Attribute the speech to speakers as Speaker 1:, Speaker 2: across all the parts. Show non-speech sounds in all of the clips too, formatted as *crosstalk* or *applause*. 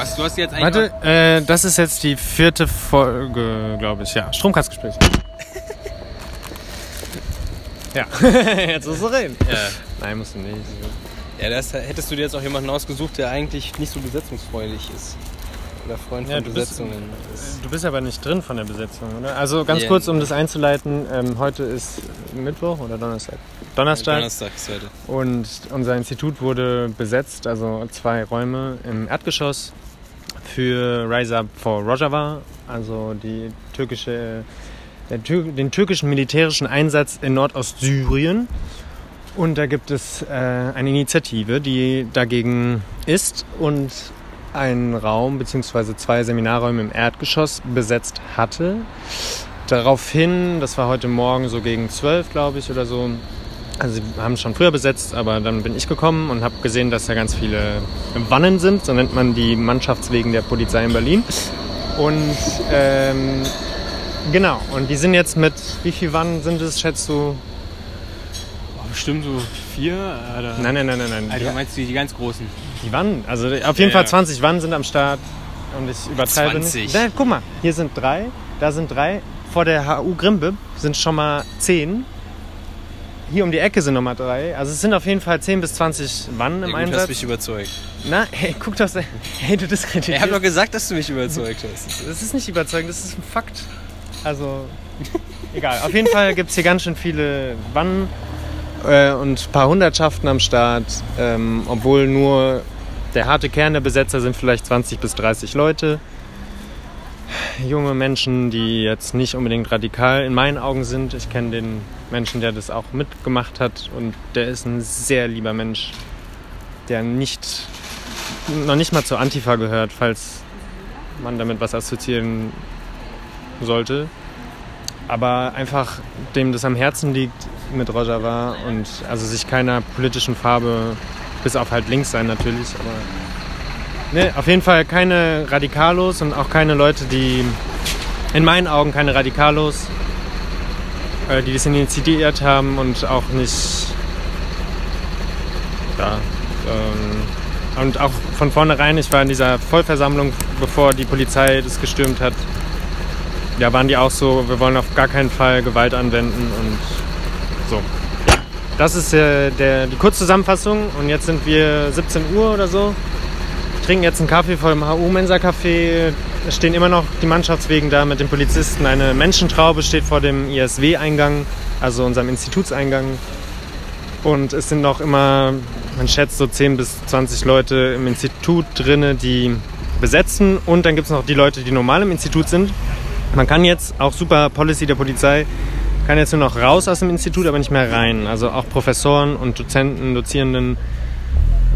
Speaker 1: Was, du hast jetzt eigentlich...
Speaker 2: Warte, äh, das ist jetzt die vierte Folge, glaube ich. Ja, Stromkastgespräch. *laughs* ja, jetzt musst du reden.
Speaker 1: Ja.
Speaker 2: Nein, musst du nicht.
Speaker 1: Ja, das hättest du dir jetzt auch jemanden ausgesucht, der eigentlich nicht so besetzungsfreundlich ist. Oder Freund von
Speaker 2: Ja, du bist-
Speaker 1: Besetzungen ist.
Speaker 2: Du bist aber nicht drin von der Besetzung, oder? Also ganz
Speaker 1: Ja.
Speaker 2: kurz, um das einzuleiten. Ähm, heute ist Mittwoch oder Donnerstag? Donnerstag.
Speaker 1: Donnerstag ist heute.
Speaker 2: Und unser Institut wurde besetzt, also zwei Räume im Erdgeschoss für Rise Up for Rojava, also die türkische, den türkischen militärischen Einsatz in Nordostsyrien. Und da gibt es äh, eine Initiative, die dagegen ist und einen Raum bzw. zwei Seminarräume im Erdgeschoss besetzt hatte. Daraufhin, das war heute Morgen so gegen 12, glaube ich, oder so, also sie haben es schon früher besetzt, aber dann bin ich gekommen und habe gesehen, dass da ganz viele Wannen sind. So nennt man die Mannschaftswegen der Polizei in Berlin. Und ähm, genau, und die sind jetzt mit, wie viel Wannen sind es, schätzt du?
Speaker 1: Oh, bestimmt so vier? Oder?
Speaker 2: Nein, nein, nein, nein, nein.
Speaker 1: Alter, meinst du die ganz großen?
Speaker 2: Die Wannen, also auf jeden
Speaker 1: Ja,
Speaker 2: Fall
Speaker 1: ja.
Speaker 2: 20 Wannen sind am Start. Und ich übertreibe
Speaker 1: 20?
Speaker 2: nicht. Da, guck mal, hier sind drei, da sind drei. Vor der HU Grimbe sind schon mal 10. Hier um die Ecke sind nochmal drei. Also es sind auf jeden Fall 10 bis 20 Wannen im
Speaker 1: Ja, gut, hast
Speaker 2: Einsatz.
Speaker 1: mich überzeugt.
Speaker 2: Na, hey, guck doch, hey, du
Speaker 1: Ich
Speaker 2: diskreditierst.
Speaker 1: habe doch gesagt, dass du mich überzeugt hast. *laughs*
Speaker 2: Das ist nicht überzeugend, das ist ein Fakt. Also, egal. Auf jeden Fall gibt es hier ganz schön viele Wannen äh, und ein paar Hundertschaften am Start. Ähm, obwohl nur der harte Kern der Besetzer sind vielleicht 20 bis 30 Leute. Junge Menschen, die jetzt nicht unbedingt radikal in meinen Augen sind. Ich kenne den Menschen, der das auch mitgemacht hat und der ist ein sehr lieber Mensch, der nicht, noch nicht mal zur Antifa gehört, falls man damit was assoziieren sollte. Aber einfach dem das am Herzen liegt mit Rojava und also sich keiner politischen Farbe, bis auf halt links sein natürlich, aber ne, auf jeden Fall keine Radikalos und auch keine Leute, die in meinen Augen keine Radikalos, äh, die das initiiert haben und auch nicht ja, ähm, und auch von vornherein, ich war in dieser Vollversammlung, bevor die Polizei das gestürmt hat, ja, waren die auch so, wir wollen auf gar keinen Fall Gewalt anwenden und so. Das ist äh, der, die Kurzzusammenfassung und jetzt sind wir 17 Uhr oder so. Trinken jetzt einen Kaffee vor dem HU-Mensa-Café. Es stehen immer noch die Mannschaftswegen da mit den Polizisten. Eine Menschentraube steht vor dem ISW-Eingang, also unserem Institutseingang. Und es sind noch immer, man schätzt so 10 bis 20 Leute im Institut drinne, die besetzen. Und dann gibt es noch die Leute, die normal im Institut sind. Man kann jetzt, auch super Policy der Polizei, kann jetzt nur noch raus aus dem Institut, aber nicht mehr rein. Also auch Professoren und Dozenten, Dozierenden,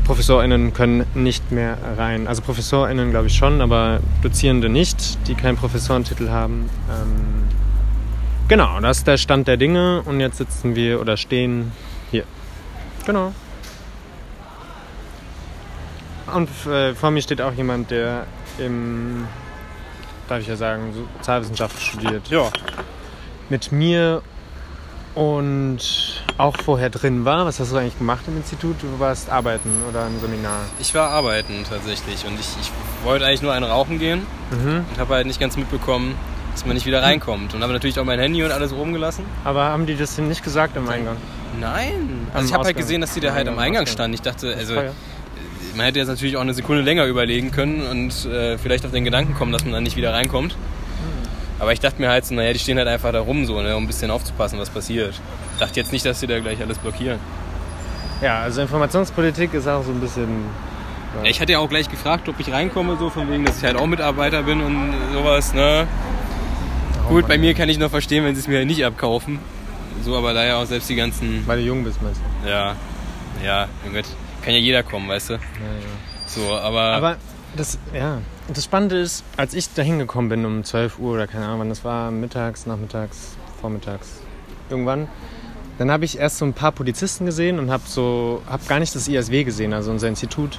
Speaker 2: ProfessorInnen können nicht mehr rein. Also ProfessorInnen glaube ich schon, aber Dozierende nicht, die keinen Professorentitel haben. Ähm, genau, das ist der Stand der Dinge und jetzt sitzen wir oder stehen hier. Genau. Und äh, vor mir steht auch jemand, der im, darf ich ja sagen, Sozialwissenschaft studiert.
Speaker 1: Ja.
Speaker 2: Mit mir und auch vorher drin war. Was hast du eigentlich gemacht im Institut? Du warst arbeiten oder ein Seminar?
Speaker 1: Ich war arbeiten tatsächlich und ich, ich wollte eigentlich nur einen rauchen gehen
Speaker 2: Mhm.
Speaker 1: und habe halt nicht ganz mitbekommen, dass man nicht wieder reinkommt. Und habe natürlich auch mein Handy und alles rumgelassen.
Speaker 2: Aber haben die das denn nicht gesagt im Eingang?
Speaker 1: Nein.
Speaker 2: Am
Speaker 1: Also ich habe halt gesehen, dass die da halt am
Speaker 2: Am
Speaker 1: Eingang standen. Ich dachte, also man hätte jetzt natürlich auch eine Sekunde länger überlegen können und äh, vielleicht auf den Gedanken kommen, dass man dann nicht wieder reinkommt.
Speaker 2: Hm.
Speaker 1: Aber ich dachte mir halt so, naja, die stehen halt einfach da rum, so, ne, um ein bisschen aufzupassen, was passiert. Dachte jetzt nicht, dass die da gleich alles blockieren.
Speaker 2: Ja, also Informationspolitik ist auch so ein bisschen.
Speaker 1: Ja, ich hatte ja auch gleich gefragt, ob ich reinkomme, so von wegen, dass ich halt auch Mitarbeiter bin und sowas, ne. Gut, bei mir kann ich noch verstehen, wenn sie es mir nicht abkaufen. So, aber da ja auch selbst die ganzen,
Speaker 2: Weil du jung bist, meinst du?
Speaker 1: ja, ja, mein Gott, kann ja jeder kommen, weißt du.
Speaker 2: Ja, ja.
Speaker 1: So, aber,
Speaker 2: Aber das, ja, das Spannende ist, als ich da hingekommen bin um 12 Uhr oder keine Ahnung wann, das war mittags, nachmittags, vormittags, irgendwann, dann habe ich erst so ein paar Polizisten gesehen und habe so, habe gar nicht das ISW gesehen, also unser Institut.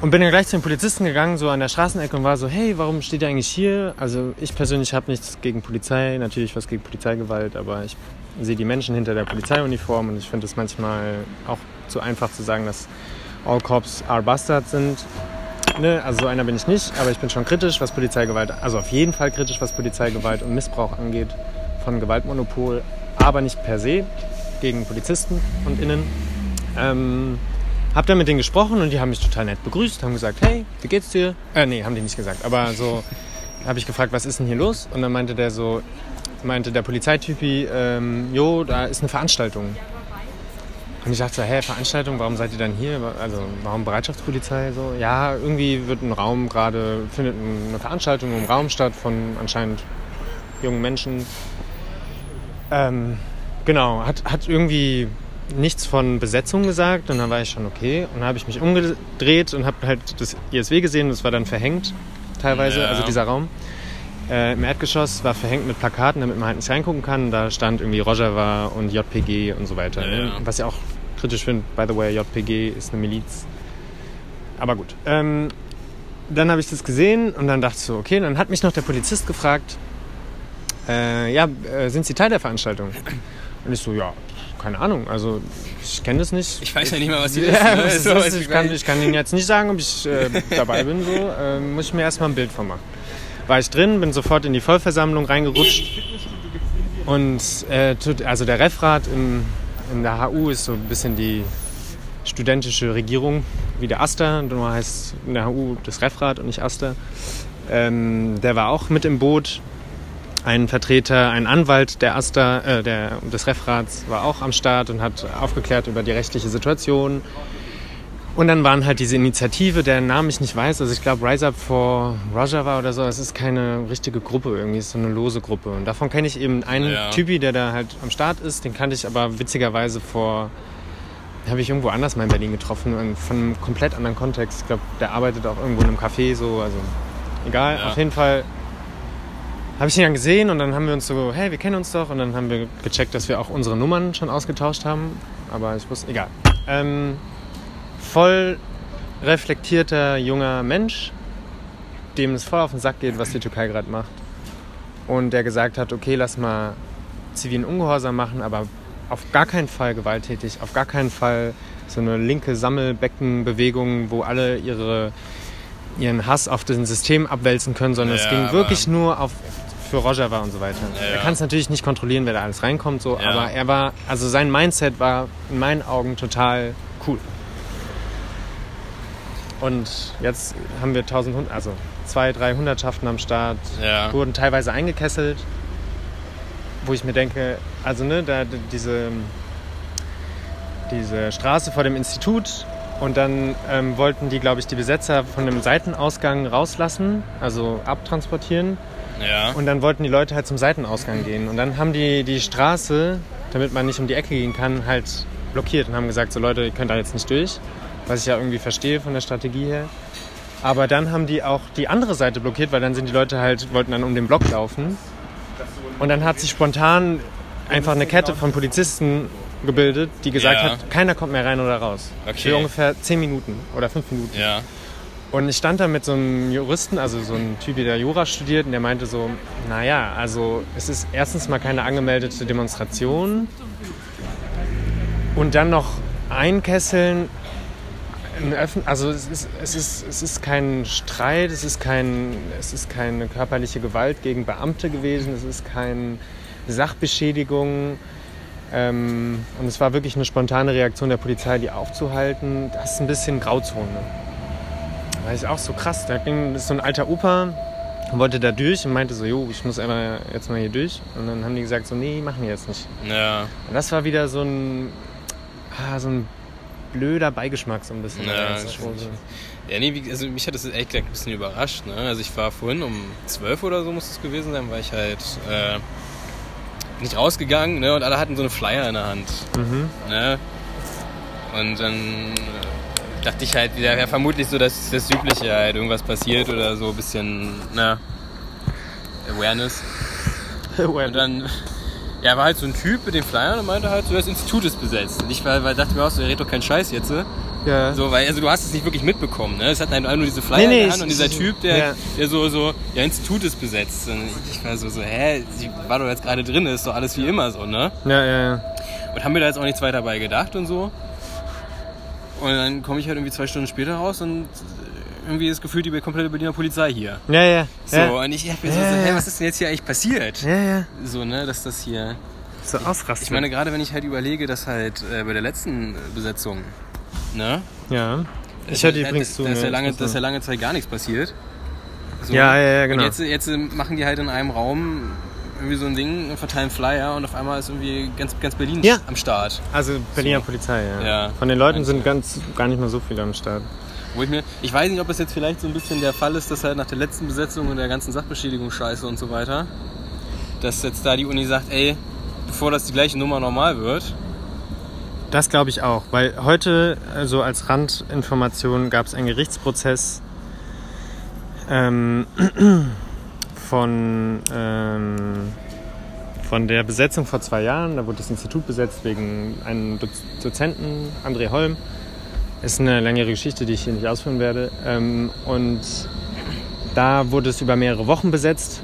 Speaker 2: Und bin dann gleich zu den Polizisten gegangen, so an der Straßenecke und war so, hey, warum steht ihr eigentlich hier? Also ich persönlich habe nichts gegen Polizei, natürlich was gegen Polizeigewalt, aber ich sehe die Menschen hinter der Polizeiuniform und ich finde es manchmal auch zu einfach zu sagen, dass all cops are bastards sind. ne, also so einer bin ich nicht, aber ich bin schon kritisch, was Polizeigewalt, also auf jeden Fall kritisch, was Polizeigewalt und Missbrauch angeht von Gewaltmonopol, aber nicht per se gegen Polizisten und Innen. Ähm, hab dann mit denen gesprochen und die haben mich total nett begrüßt, haben gesagt, hey, wie geht's dir? Äh, nee, haben die nicht gesagt, aber so habe ich gefragt, was ist denn hier los? Und dann meinte der so, meinte der Polizeitypi, ähm, jo, da ist eine Veranstaltung. Und ich dachte so, hä, Veranstaltung, warum seid ihr dann hier? Also, warum Bereitschaftspolizei? So, ja, irgendwie wird ein Raum gerade, findet eine Veranstaltung im Raum statt von anscheinend jungen Menschen. Ähm, genau, hat, hat irgendwie nichts von Besetzung gesagt und dann war ich schon okay. Und dann habe ich mich umgedreht und habe halt das ISW gesehen, das war dann verhängt teilweise,
Speaker 1: Ja.
Speaker 2: also dieser Raum. Äh, Im Erdgeschoss war verhängt mit Plakaten, damit man halt nicht reingucken kann. Da stand irgendwie Rojava und JPG und so weiter.
Speaker 1: Ja,
Speaker 2: ne?
Speaker 1: ja.
Speaker 2: Was ich auch kritisch finde, by the way, JPG ist eine Miliz. Aber gut. Ähm, dann habe ich das gesehen und dann dachte ich so, okay, dann hat mich noch der Polizist gefragt, äh, ja, äh, sind Sie Teil der Veranstaltung? Und ich so, ja, keine Ahnung, also ich kenne das nicht.
Speaker 1: Ich weiß ja nicht mal, was *laughs* ist.
Speaker 2: Ja,
Speaker 1: ne?
Speaker 2: was es
Speaker 1: So,
Speaker 2: ist, ich, kann, ich kann Ihnen jetzt nicht sagen, ob ich äh, *laughs* dabei bin. So. Äh, muss ich mir erstmal ein Bild von machen. War ich drin, bin sofort in die Vollversammlung reingerutscht. Und äh, tut- also der Referat im, in der HU ist so ein bisschen die studentische Regierung, wie der Aster. Nur heißt in der HU das Referat und nicht Aster. Ähm, der war auch mit im Boot. Ein Vertreter, ein Anwalt der Aster, äh, der, des Referats war auch am Start und hat aufgeklärt über die rechtliche Situation. Und dann waren halt diese Initiative, deren Namen ich nicht weiß. Also ich glaube Rise Up for Rojava oder so. Es ist keine richtige Gruppe irgendwie, es ist so eine lose Gruppe. Und davon kenne ich eben einen
Speaker 1: Ja.
Speaker 2: Typi, der da halt am Start ist. Den kannte ich aber witzigerweise vor, habe ich irgendwo anders mal in Berlin getroffen, und von einem komplett anderen Kontext. Ich glaube, der arbeitet auch irgendwo in einem Café so. Also egal,
Speaker 1: Ja.
Speaker 2: auf jeden Fall habe ich ihn dann gesehen und dann haben wir uns so, hey, wir kennen uns doch. Und dann haben wir gecheckt, dass wir auch unsere Nummern schon ausgetauscht haben. Aber ich wusste, egal. Ähm, voll reflektierter junger Mensch, dem es voll auf den Sack geht, was die Türkei gerade macht. Und der gesagt hat, okay, lass mal zivilen Ungehorsam machen, aber auf gar keinen Fall gewalttätig, auf gar keinen Fall so eine linke Sammelbeckenbewegung, wo alle ihre, ihren Hass auf das System abwälzen können, sondern es
Speaker 1: Ja,
Speaker 2: ging
Speaker 1: aber-
Speaker 2: wirklich nur auf für Rojava und so weiter.
Speaker 1: Ja,
Speaker 2: Er kann es natürlich nicht kontrollieren, wer da alles reinkommt, so,
Speaker 1: Ja.
Speaker 2: aber er war, also sein Mindset war in meinen Augen total cool. Und jetzt haben wir 1000, Hund- also zwei, drei Hundertschaften am Start,
Speaker 1: Ja.
Speaker 2: wurden teilweise eingekesselt, wo ich mir denke, also ne, da diese, diese Straße vor dem Institut und dann ähm, wollten die, glaube ich, die Besetzer von dem Seitenausgang rauslassen, also abtransportieren.
Speaker 1: Ja.
Speaker 2: Und dann wollten die Leute halt zum Seitenausgang gehen. Und dann haben die die Straße, damit man nicht um die Ecke gehen kann, halt blockiert und haben gesagt, so Leute, ihr könnt da jetzt nicht durch. Was ich ja irgendwie verstehe von der Strategie her. Aber dann haben die auch die andere Seite blockiert, weil dann sind die Leute halt, wollten dann um den Block laufen. Und dann hat sich spontan einfach eine Kette von Polizisten gebildet, die gesagt
Speaker 1: Ja.
Speaker 2: hat, keiner kommt mehr rein oder raus.
Speaker 1: Okay.
Speaker 2: Für ungefähr 10 Minuten oder 5 Minuten.
Speaker 1: Ja.
Speaker 2: Und ich stand da mit so einem Juristen, also so einem Typ, der Jura studiert, und der meinte so, naja, also es ist erstens mal keine angemeldete Demonstration und dann noch einkesseln. Also es ist, es, ist, es ist kein Streit, es ist, kein, es ist keine körperliche Gewalt gegen Beamte gewesen, es ist keine Sachbeschädigung. Ähm, und es war wirklich eine spontane Reaktion der Polizei, die aufzuhalten. Das ist ein bisschen Grauzone. War ich auch so krass. Da ging so ein alter Opa, wollte da durch und meinte so, jo, ich muss einmal jetzt mal hier durch. Und dann haben die gesagt so, nee, machen wir jetzt nicht.
Speaker 1: Ja.
Speaker 2: Und das war wieder so ein, ah, so ein blöder Beigeschmack so ein bisschen.
Speaker 1: Ja,
Speaker 2: Chose.
Speaker 1: stimmt. Ja, nee, also mich hat das echt ein bisschen überrascht. Ne? Also ich war vorhin um 12 oder so muss es gewesen sein, war ich halt äh, nicht rausgegangen ne? und alle hatten so eine Flyer in der Hand.
Speaker 2: Mhm.
Speaker 1: Ne? Und dann dachte ich halt wieder, ja, vermutlich so, dass das Übliche halt irgendwas passiert oder so ein bisschen, na, *laughs* Awareness. Und dann, ja, war halt so ein Typ mit den Flyern und meinte halt so, das Institut ist besetzt. Und ich war, weil dachte mir auch so, der redet doch keinen Scheiß jetzt. ne?
Speaker 2: ja.
Speaker 1: So, weil, also du hast es nicht wirklich mitbekommen, ne? Es hatten einfach nur diese Flyer
Speaker 2: Nee, nee,
Speaker 1: in der Hand und dieser Typ, der,
Speaker 2: ja.
Speaker 1: der so, so, ja, Institut ist besetzt. Und ich war so, so, hä, sie war doch jetzt gerade drin, ist doch alles wie immer so, ne?
Speaker 2: ja, ja, ja.
Speaker 1: Und haben mir da jetzt auch nichts weiter bei gedacht und so. Und dann komme ich halt irgendwie zwei Stunden später raus und irgendwie das Gefühl, die komplette Berliner Polizei hier.
Speaker 2: Ja, ja.
Speaker 1: So,
Speaker 2: ja.
Speaker 1: und ich hab mir so,
Speaker 2: Ja,
Speaker 1: so,
Speaker 2: ja.
Speaker 1: hey, was ist denn jetzt hier eigentlich passiert?
Speaker 2: Ja, ja.
Speaker 1: So, ne, dass das hier.
Speaker 2: So ausrasten.
Speaker 1: Ich meine, gerade wenn ich halt überlege, dass halt äh, bei der letzten Besetzung, ne?
Speaker 2: ja. Ich
Speaker 1: da-
Speaker 2: übrigens zu.
Speaker 1: Da ist, ja lange,
Speaker 2: Ich
Speaker 1: da ist
Speaker 2: muss
Speaker 1: ja lange Zeit gar nichts passiert. So.
Speaker 2: Ja, ja, ja, genau.
Speaker 1: Und jetzt, jetzt machen die halt in einem Raum irgendwie so ein Ding, verteilen Flyer und auf einmal ist irgendwie ganz, ganz Berlin
Speaker 2: Ja.
Speaker 1: am Start.
Speaker 2: Also Berliner
Speaker 1: So.
Speaker 2: Polizei, ja.
Speaker 1: Ja.
Speaker 2: Von den Leuten sind
Speaker 1: du?
Speaker 2: ganz gar nicht mal so viele am Start.
Speaker 1: Wo ich, mir, ich weiß nicht, ob es jetzt vielleicht so ein bisschen der Fall ist, dass halt nach der letzten Besetzung und der ganzen Sachbeschädigung scheiße und so weiter, dass jetzt da die Uni sagt, ey, bevor das die gleiche Nummer normal wird,
Speaker 2: Das glaube ich auch, weil heute, also als Randinformation, gab es einen Gerichtsprozess ähm, *clears throat* von, ähm, von der Besetzung vor zwei Jahren. Da wurde das Institut besetzt wegen einem Doz Dozenten, André Holm. Ist eine längere Geschichte, die ich hier nicht ausführen werde. Ähm, und da wurde es über mehrere Wochen besetzt.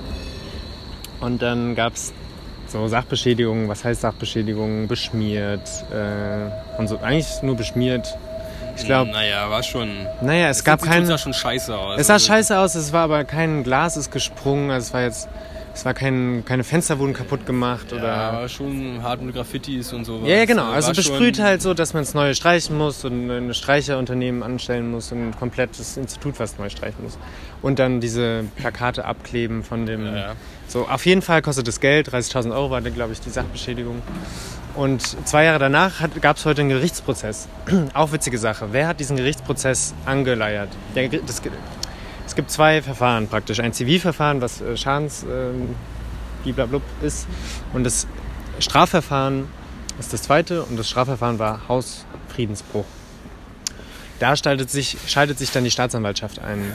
Speaker 2: Und dann gab es so Sachbeschädigungen, was heißt Sachbeschädigungen, beschmiert äh, und so. Eigentlich nur beschmiert. Ich glaube,
Speaker 1: naja, war schon.
Speaker 2: naja, es gab keinen.
Speaker 1: sah schon scheiße aus.
Speaker 2: Es sah
Speaker 1: Also,
Speaker 2: scheiße aus, es war aber kein Glas ist gesprungen, also es war jetzt, es war kein, keine Fenster wurden kaputt gemacht
Speaker 1: Ja,
Speaker 2: oder.
Speaker 1: war schon hart mit Graffitis und so.
Speaker 2: Ja, ja, genau. Also
Speaker 1: War
Speaker 2: besprüht halt so, dass man es neu streichen muss und ein Streicherunternehmen anstellen muss und ein komplettes Institut was neu streichen muss. Und dann diese Plakate abkleben von dem.
Speaker 1: Ja, ja.
Speaker 2: So, auf jeden Fall kostet es Geld. 30.000 Euro war, glaube ich, die Sachbeschädigung. Und zwei Jahre danach gab es heute einen Gerichtsprozess. *clears throat* Auch witzige Sache. Wer hat diesen Gerichtsprozess angeleiert? Der, das, es gibt zwei Verfahren praktisch. Ein Zivilverfahren, was äh, Schadens... Bliblablub ist. Und das Strafverfahren ist das zweite und das Strafverfahren war Hausfriedensbruch. Da sich, schaltet sich dann die Staatsanwaltschaft ein.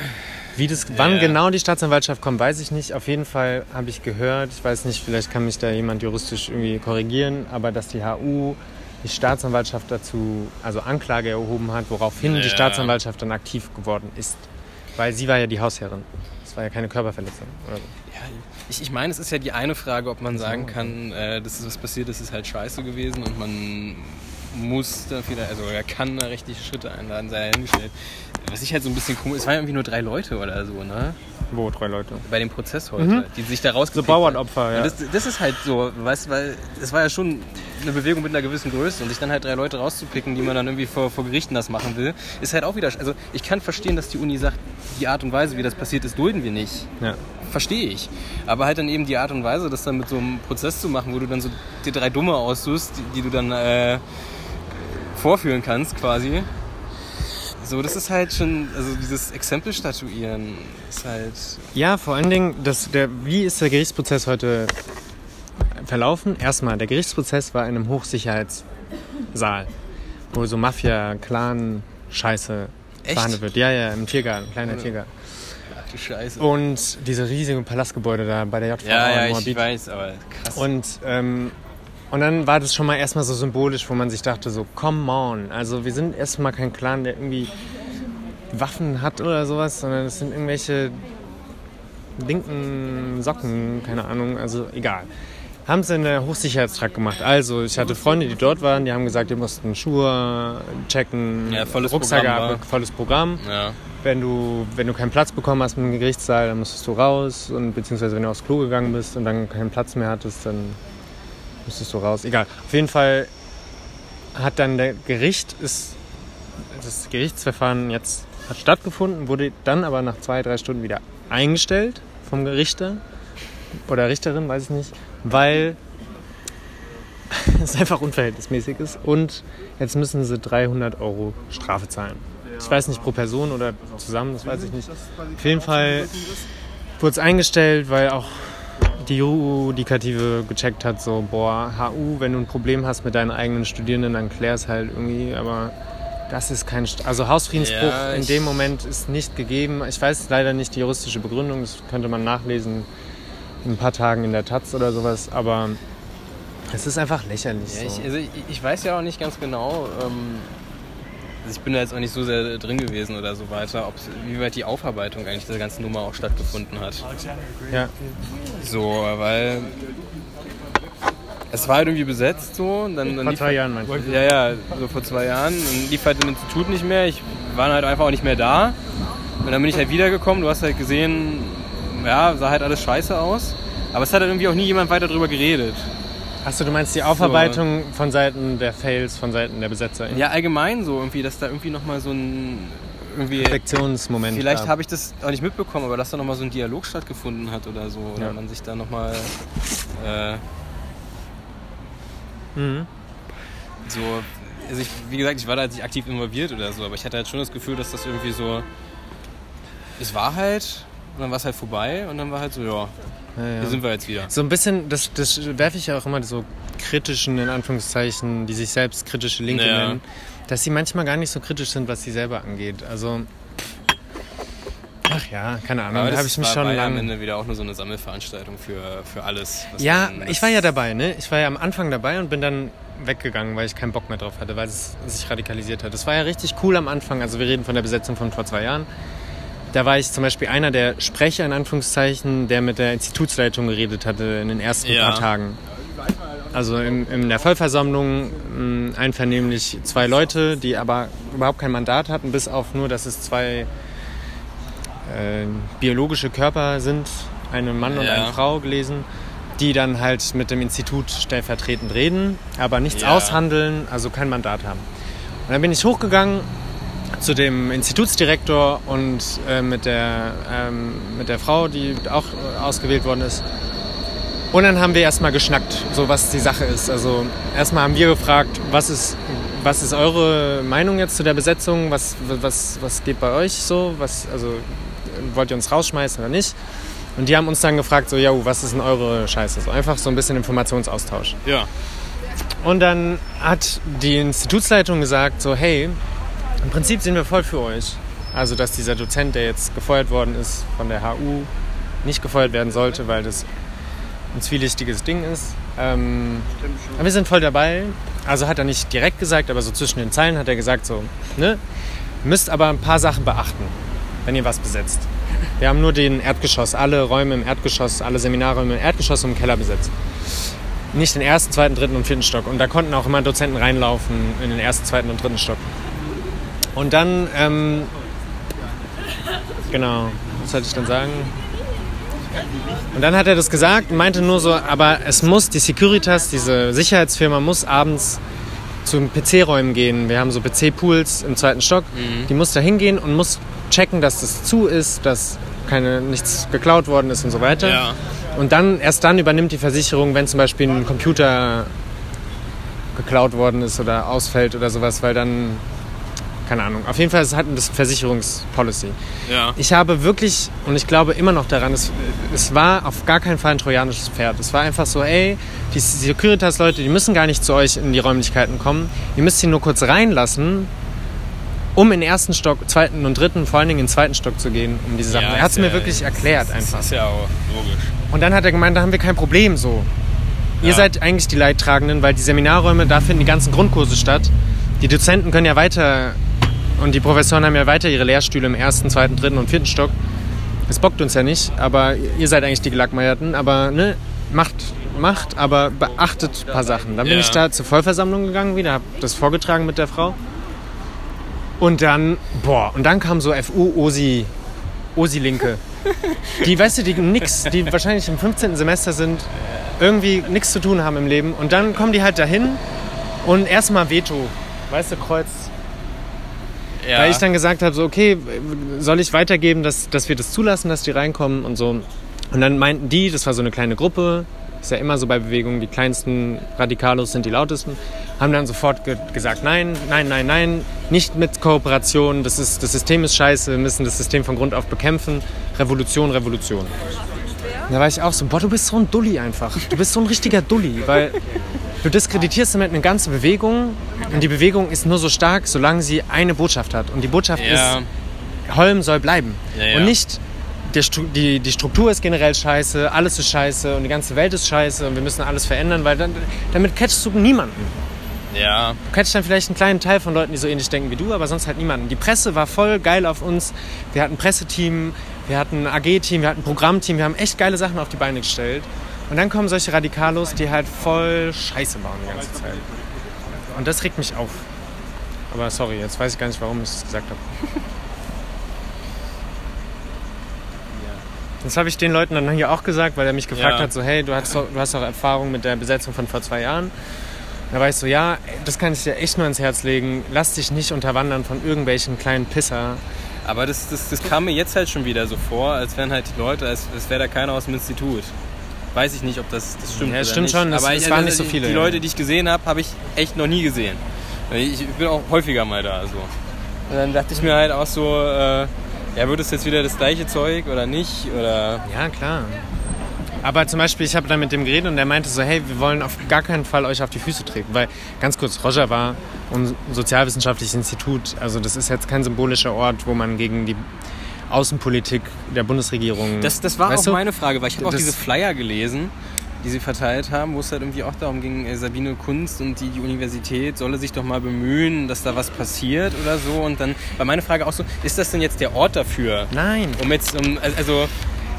Speaker 2: Wie das, wann
Speaker 1: Ja.
Speaker 2: genau die Staatsanwaltschaft kommt, weiß ich nicht. Auf jeden Fall habe ich gehört, ich weiß nicht, vielleicht kann mich da jemand juristisch irgendwie korrigieren, aber dass die HU die Staatsanwaltschaft dazu, also Anklage erhoben hat, woraufhin die
Speaker 1: Ja.
Speaker 2: Staatsanwaltschaft dann aktiv geworden ist. Weil sie war ja die Hausherrin. Das war ja keine Körperverletzung. Oder so.
Speaker 1: Ja, ich, ich meine, es ist ja die eine Frage, ob man sagen kann, äh, das ist was passiert, das ist halt scheiße gewesen und man muss da vielleicht, also er kann da richtig Schritte einladen, sei dahingestellt. Was ich halt so ein bisschen komisch, es waren irgendwie nur drei Leute oder so, ne?
Speaker 2: Wo, drei Leute?
Speaker 1: Bei dem Prozess heute, die sich da
Speaker 2: So
Speaker 1: rausgepickt
Speaker 2: Bauernopfer,
Speaker 1: haben.
Speaker 2: ja.
Speaker 1: Das, das ist halt so, weißt du, weil es war ja schon eine Bewegung mit einer gewissen Größe und sich dann halt drei Leute rauszupicken, die man dann irgendwie vor, vor Gerichten das machen will, ist halt auch wieder, also ich kann verstehen, dass die Uni sagt, die Art und Weise, wie das passiert ist, dulden wir nicht
Speaker 2: ja.
Speaker 1: verstehe ich. Aber halt dann eben die Art und Weise, das dann mit so einem Prozess zu machen, wo du dann so die drei Dumme aussuchst, die, die du dann äh, vorführen kannst quasi. So, das ist halt schon, also dieses Exempel statuieren ist halt.
Speaker 2: Ja, vor allen Dingen, das, der, wie ist der Gerichtsprozess heute verlaufen? Erstmal, der Gerichtsprozess war in einem Hochsicherheitssaal, wo so Mafia, Clan, Scheiße
Speaker 1: Echt?
Speaker 2: verhandelt wird. Ja, ja, im Tiergarten, kleiner Tiergarten.
Speaker 1: Ach du Scheiße.
Speaker 2: Und diese riesigen Palastgebäude da bei der JVA
Speaker 1: ja, ja, ich
Speaker 2: Moabit.
Speaker 1: weiß, aber krass.
Speaker 2: Und, ähm, und dann war das schon mal erstmal so symbolisch, wo man sich dachte, so, come on. Also wir sind erstmal kein Clan, der irgendwie Waffen hat oder sowas, sondern es sind irgendwelche linken Socken, keine Ahnung, also egal. Haben sie in der Hochsicherheitstrakt gemacht. Also, ich hatte Freunde, die dort waren, die haben gesagt, die mussten Schuhe checken,
Speaker 1: Ja, volles
Speaker 2: Rucksack
Speaker 1: Programm,
Speaker 2: ab, volles Programm.
Speaker 1: ja.
Speaker 2: Wenn du, wenn du keinen Platz bekommen hast im Gerichtssaal, dann musstest du raus und beziehungsweise wenn du aufs Klo gegangen bist und dann keinen Platz mehr hattest, dann musstest du raus. Egal. Auf jeden Fall hat dann der Gericht ist das Gerichtsverfahren jetzt hat stattgefunden, wurde dann aber nach zwei, drei Stunden wieder eingestellt vom Richter oder Richterin, weiß ich nicht, weil *laughs* es einfach unverhältnismäßig ist und jetzt müssen sie 300 Euro Strafe zahlen. Ich weiß nicht pro Person oder zusammen, das weiß ich nicht. Auf jeden Fall wurde es eingestellt, weil auch die Judikative gecheckt hat, so, boah, HU, wenn du ein Problem hast mit deinen eigenen Studierenden, dann klär es halt irgendwie, aber das ist kein, St also Hausfriedensbruch
Speaker 1: Ja,
Speaker 2: in dem Moment ist nicht gegeben. Ich weiß leider nicht die juristische Begründung, das könnte man nachlesen in ein paar Tagen in der Taz oder sowas, aber es ist einfach lächerlich.
Speaker 1: Ja,
Speaker 2: so.
Speaker 1: ich, also ich, ich weiß ja auch nicht ganz genau, ähm, ich bin da jetzt auch nicht so sehr drin gewesen oder so weiter, ob, wie weit die Aufarbeitung eigentlich dieser ganzen Nummer auch stattgefunden hat.
Speaker 2: ja.
Speaker 1: So, weil es war halt irgendwie besetzt so. Und dann, dann
Speaker 2: Vor zwei
Speaker 1: halt-
Speaker 2: Jahren meinst du?
Speaker 1: Ja, ja, so vor zwei Jahren. Dann lief halt im Institut nicht mehr. Ich war halt einfach auch nicht mehr da. Und dann bin ich halt wiedergekommen, du hast halt gesehen, ja, sah halt alles scheiße aus. Aber es hat halt irgendwie auch nie jemand weiter drüber geredet.
Speaker 2: Achso, du meinst die Aufarbeitung so. von Seiten der Fails, von Seiten der Besetzer?
Speaker 1: Ja, allgemein so irgendwie, dass da irgendwie nochmal so ein irgendwie
Speaker 2: Reflexionsmoment.
Speaker 1: Vielleicht habe ich das auch nicht mitbekommen, aber dass da nochmal so ein Dialog stattgefunden hat oder so. Oder ja. man sich da nochmal äh, mhm. so. Also ich, wie gesagt, ich war da jetzt nicht aktiv involviert oder so, aber ich hatte halt schon das Gefühl, dass das irgendwie so. Es war halt, und dann war es halt vorbei und dann war halt so, ja, ja, ja. hier sind wir jetzt wieder.
Speaker 2: So ein bisschen, das, das werfe ich ja auch immer so kritischen, in Anführungszeichen, die sich selbst kritische Linke ja. nennen dass sie manchmal gar nicht so kritisch sind, was sie selber angeht. Also, ach ja, keine Ahnung, da habe ich mich war, schon
Speaker 1: war am Ende wieder auch nur so eine Sammelveranstaltung für, für alles.
Speaker 2: ja, ich war ja dabei, ne? Ich war ja am Anfang dabei und bin dann weggegangen, weil ich keinen Bock mehr drauf hatte, weil es sich radikalisiert hat. Das war ja richtig cool am Anfang. Also wir reden von der Besetzung von vor zwei Jahren. Da war ich zum Beispiel einer der Sprecher, in Anführungszeichen, der mit der Institutsleitung geredet hatte in den ersten ja. paar Tagen also in, in der Vollversammlung mh, einvernehmlich zwei Leute, die aber überhaupt kein Mandat hatten, bis auf nur, dass es zwei äh, biologische Körper sind, eine Mann und eine Frau gelesen, die dann halt mit dem Institut stellvertretend reden, aber nichts ja. aushandeln, also kein Mandat haben. Und dann bin ich hochgegangen zu dem Institutsdirektor und äh, mit, der, ähm, mit der Frau, die auch ausgewählt worden ist. Und dann haben wir erstmal geschnackt, so was die Sache ist. Also erstmal haben wir gefragt, was ist, was ist eure Meinung jetzt zu der Besetzung? Was, was, was geht bei euch so? Was, also wollt ihr uns rausschmeißen oder nicht? Und die haben uns dann gefragt, so, ja, was ist denn eure Scheiße? So einfach so ein bisschen Informationsaustausch.
Speaker 1: Ja.
Speaker 2: Und dann hat die Institutsleitung gesagt, so, hey, im Prinzip sind wir voll für euch. Also, dass dieser Dozent, der jetzt gefeuert worden ist von der HU, nicht gefeuert werden sollte, weil das ein zwielichtiges Ding ist. Ähm, aber wir sind voll dabei. Also hat er nicht direkt gesagt, aber so zwischen den Zeilen hat er gesagt, so, ne? Müsst aber ein paar Sachen beachten, wenn ihr was besetzt. Wir haben nur den Erdgeschoss, alle Räume im Erdgeschoss, alle Seminarräume im Erdgeschoss und im Keller besetzt. Nicht den ersten, zweiten, dritten und vierten Stock. Und da konnten auch immer Dozenten reinlaufen in den ersten, zweiten und dritten Stock. Und dann, ähm, genau, was sollte ich dann sagen? Und dann hat er das gesagt und meinte nur so, aber es muss, die Securitas, diese Sicherheitsfirma muss abends zu PC-Räumen gehen. Wir haben so PC-Pools im zweiten Stock. Mhm. Die muss da hingehen und muss checken, dass das zu ist, dass keine, nichts geklaut worden ist und so weiter.
Speaker 1: Ja.
Speaker 2: Und dann, erst dann übernimmt die Versicherung, wenn zum Beispiel ein Computer geklaut worden ist oder ausfällt oder sowas, weil dann keine Ahnung. Auf jeden Fall es hat eine Versicherungspolicy.
Speaker 1: Ja.
Speaker 2: Ich habe wirklich, und ich glaube immer noch daran, es, es war auf gar keinen Fall ein trojanisches Pferd. Es war einfach so, ey, die Securitas-Leute, die müssen gar nicht zu euch in die Räumlichkeiten kommen. Ihr müsst sie nur kurz reinlassen, um in den ersten Stock, zweiten und dritten, vor allen Dingen in den zweiten Stock zu gehen, um diese Sachen. Ja, er hat es mir ja, wirklich erklärt einfach.
Speaker 1: Das ist ja auch logisch.
Speaker 2: Und dann hat er gemeint, da haben wir kein Problem so. Ihr seid eigentlich die Leidtragenden, weil die Seminarräume, da finden die ganzen Grundkurse statt. Die Dozenten können ja weiter und die Professoren haben ja weiter ihre Lehrstühle im ersten, zweiten, dritten und vierten Stock. Es bockt uns ja nicht, aber ihr seid eigentlich die Gelackmeierten. Aber ne, macht, macht, aber beachtet ein paar Sachen. Dann bin ja. ich da zur Vollversammlung gegangen wieder, habe das vorgetragen mit der Frau. Und dann, boah, und dann kam so FU Osi, Osi Linke. *laughs* Die, weißt du, die nix, die wahrscheinlich im 15. Semester sind, irgendwie nichts zu tun haben im Leben. Und dann kommen die halt dahin und erstmal Veto. Weißt du, Kreuz, ja. Weil ich dann gesagt habe, so, okay, soll ich weitergeben, dass, dass wir das zulassen, dass die reinkommen und so. Und dann meinten die, das war so eine kleine Gruppe, ist ja immer so bei Bewegungen, die kleinsten Radikalos sind die lautesten, haben dann sofort ge gesagt, nein, nein, nein, nein, nicht mit Kooperation, das, ist, das System ist scheiße, wir müssen das System von Grund auf bekämpfen, Revolution, Revolution. Da war ich auch so, boah, du bist so ein Dulli einfach. Du bist so ein richtiger Dulli, weil du diskreditierst damit eine ganze Bewegung und die Bewegung ist nur so stark, solange sie eine Botschaft hat. Und die Botschaft ja. ist, Holm soll bleiben.
Speaker 1: Ja, ja.
Speaker 2: Und nicht, die, die Struktur ist generell scheiße, alles ist scheiße und die ganze Welt ist scheiße und wir müssen alles verändern, weil dann, damit catchst du niemanden.
Speaker 1: Ja.
Speaker 2: Du catchst dann vielleicht einen kleinen Teil von Leuten, die so ähnlich denken wie du, aber sonst halt niemanden. Die Presse war voll geil auf uns. Wir hatten ein Presseteam, wir hatten ein AG-Team, wir hatten ein Programmteam, wir haben echt geile Sachen auf die Beine gestellt. Und dann kommen solche Radikalos, die halt voll Scheiße bauen die ganze Zeit. Und das regt mich auf. Aber sorry, jetzt weiß ich gar nicht, warum ich das gesagt habe. *laughs* Das habe ich den Leuten dann hier auch gesagt, weil er mich gefragt
Speaker 1: Ja.
Speaker 2: hat, so hey, du hast, doch, du hast doch Erfahrung mit der Besetzung von vor zwei Jahren. Da war ich so, ja, das kann ich dir echt nur ins Herz legen. Lass dich nicht unterwandern von irgendwelchen kleinen Pisser.
Speaker 1: Aber das, das, das kam mir jetzt halt schon wieder so vor, als wären halt die Leute, als, als wäre da keiner aus dem Institut. Weiß ich nicht, ob das, das stimmt.
Speaker 2: Ja,
Speaker 1: oder
Speaker 2: stimmt
Speaker 1: nicht.
Speaker 2: schon, es-
Speaker 1: Aber
Speaker 2: es
Speaker 1: ich,
Speaker 2: waren
Speaker 1: also
Speaker 2: nicht so
Speaker 1: die-
Speaker 2: viele,
Speaker 1: Die
Speaker 2: ja.
Speaker 1: Leute, die ich gesehen habe, habe ich echt noch nie gesehen. Ich, ich bin auch häufiger mal da. So. Und dann dachte ich mir halt auch so, äh, ja, wird es jetzt wieder das gleiche Zeug oder nicht? Oder
Speaker 2: Ja, klar. Aber zum Beispiel, ich habe dann mit dem geredet und der meinte so, hey, wir wollen auf gar keinen Fall euch auf die Füße treten. Weil, ganz kurz, Roger war ein sozialwissenschaftliches Institut. Also das ist jetzt kein symbolischer Ort, wo man gegen die Außenpolitik der Bundesregierung...
Speaker 1: Das, das war auch
Speaker 2: du?
Speaker 1: meine Frage, weil ich habe auch diese Flyer gelesen, die sie verteilt haben, wo es halt irgendwie auch darum ging, äh, Sabine Kunst und die, die Universität solle sich doch mal bemühen, dass da was passiert oder so. Und dann war meine Frage auch so, ist das denn jetzt der Ort dafür?
Speaker 2: Nein.
Speaker 1: Um jetzt, um, also,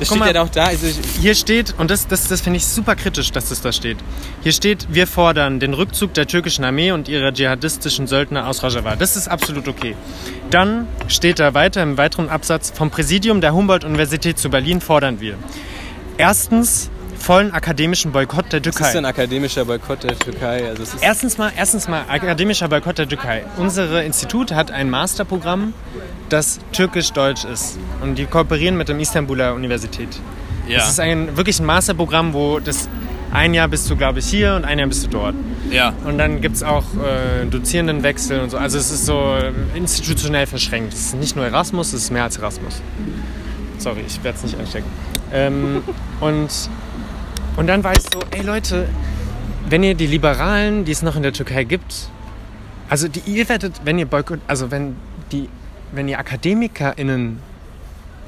Speaker 1: das
Speaker 2: Guck
Speaker 1: steht
Speaker 2: mal.
Speaker 1: ja auch da. Also,
Speaker 2: Hier steht, und das, das, das finde ich super kritisch, dass das da steht. Hier steht, wir fordern den Rückzug der türkischen Armee und ihrer dschihadistischen Söldner aus Rojava. Das ist absolut okay. Dann steht da weiter im weiteren Absatz, vom Präsidium der Humboldt-Universität zu Berlin fordern wir. Erstens, vollen akademischen Boykott der
Speaker 1: das ist
Speaker 2: Türkei.
Speaker 1: ein akademischer Boykott der Türkei. Also, es ist,
Speaker 2: Erstens mal, erstens mal akademischer Boykott der Türkei. Unser Institut hat ein Masterprogramm, das türkisch-deutsch ist. Und die kooperieren mit der Istanbuler Universität.
Speaker 1: ja,
Speaker 2: Das ist ein, wirklich ein Masterprogramm, wo das ein Jahr bist du, glaube ich, hier und ein Jahr bist du dort.
Speaker 1: ja.
Speaker 2: Und dann gibt es auch äh, Dozierendenwechsel und so. Also es ist so äh, institutionell verschränkt. Es ist nicht nur Erasmus, es ist mehr als Erasmus. Sorry, ich werde es nicht anstecken. Ähm, *laughs* und, und dann war ich so, ey Leute, wenn ihr die Liberalen, die es noch in der Türkei gibt, also die, ihr werdet, wenn ihr Boykott, also wenn die, wenn ihr AkademikerInnen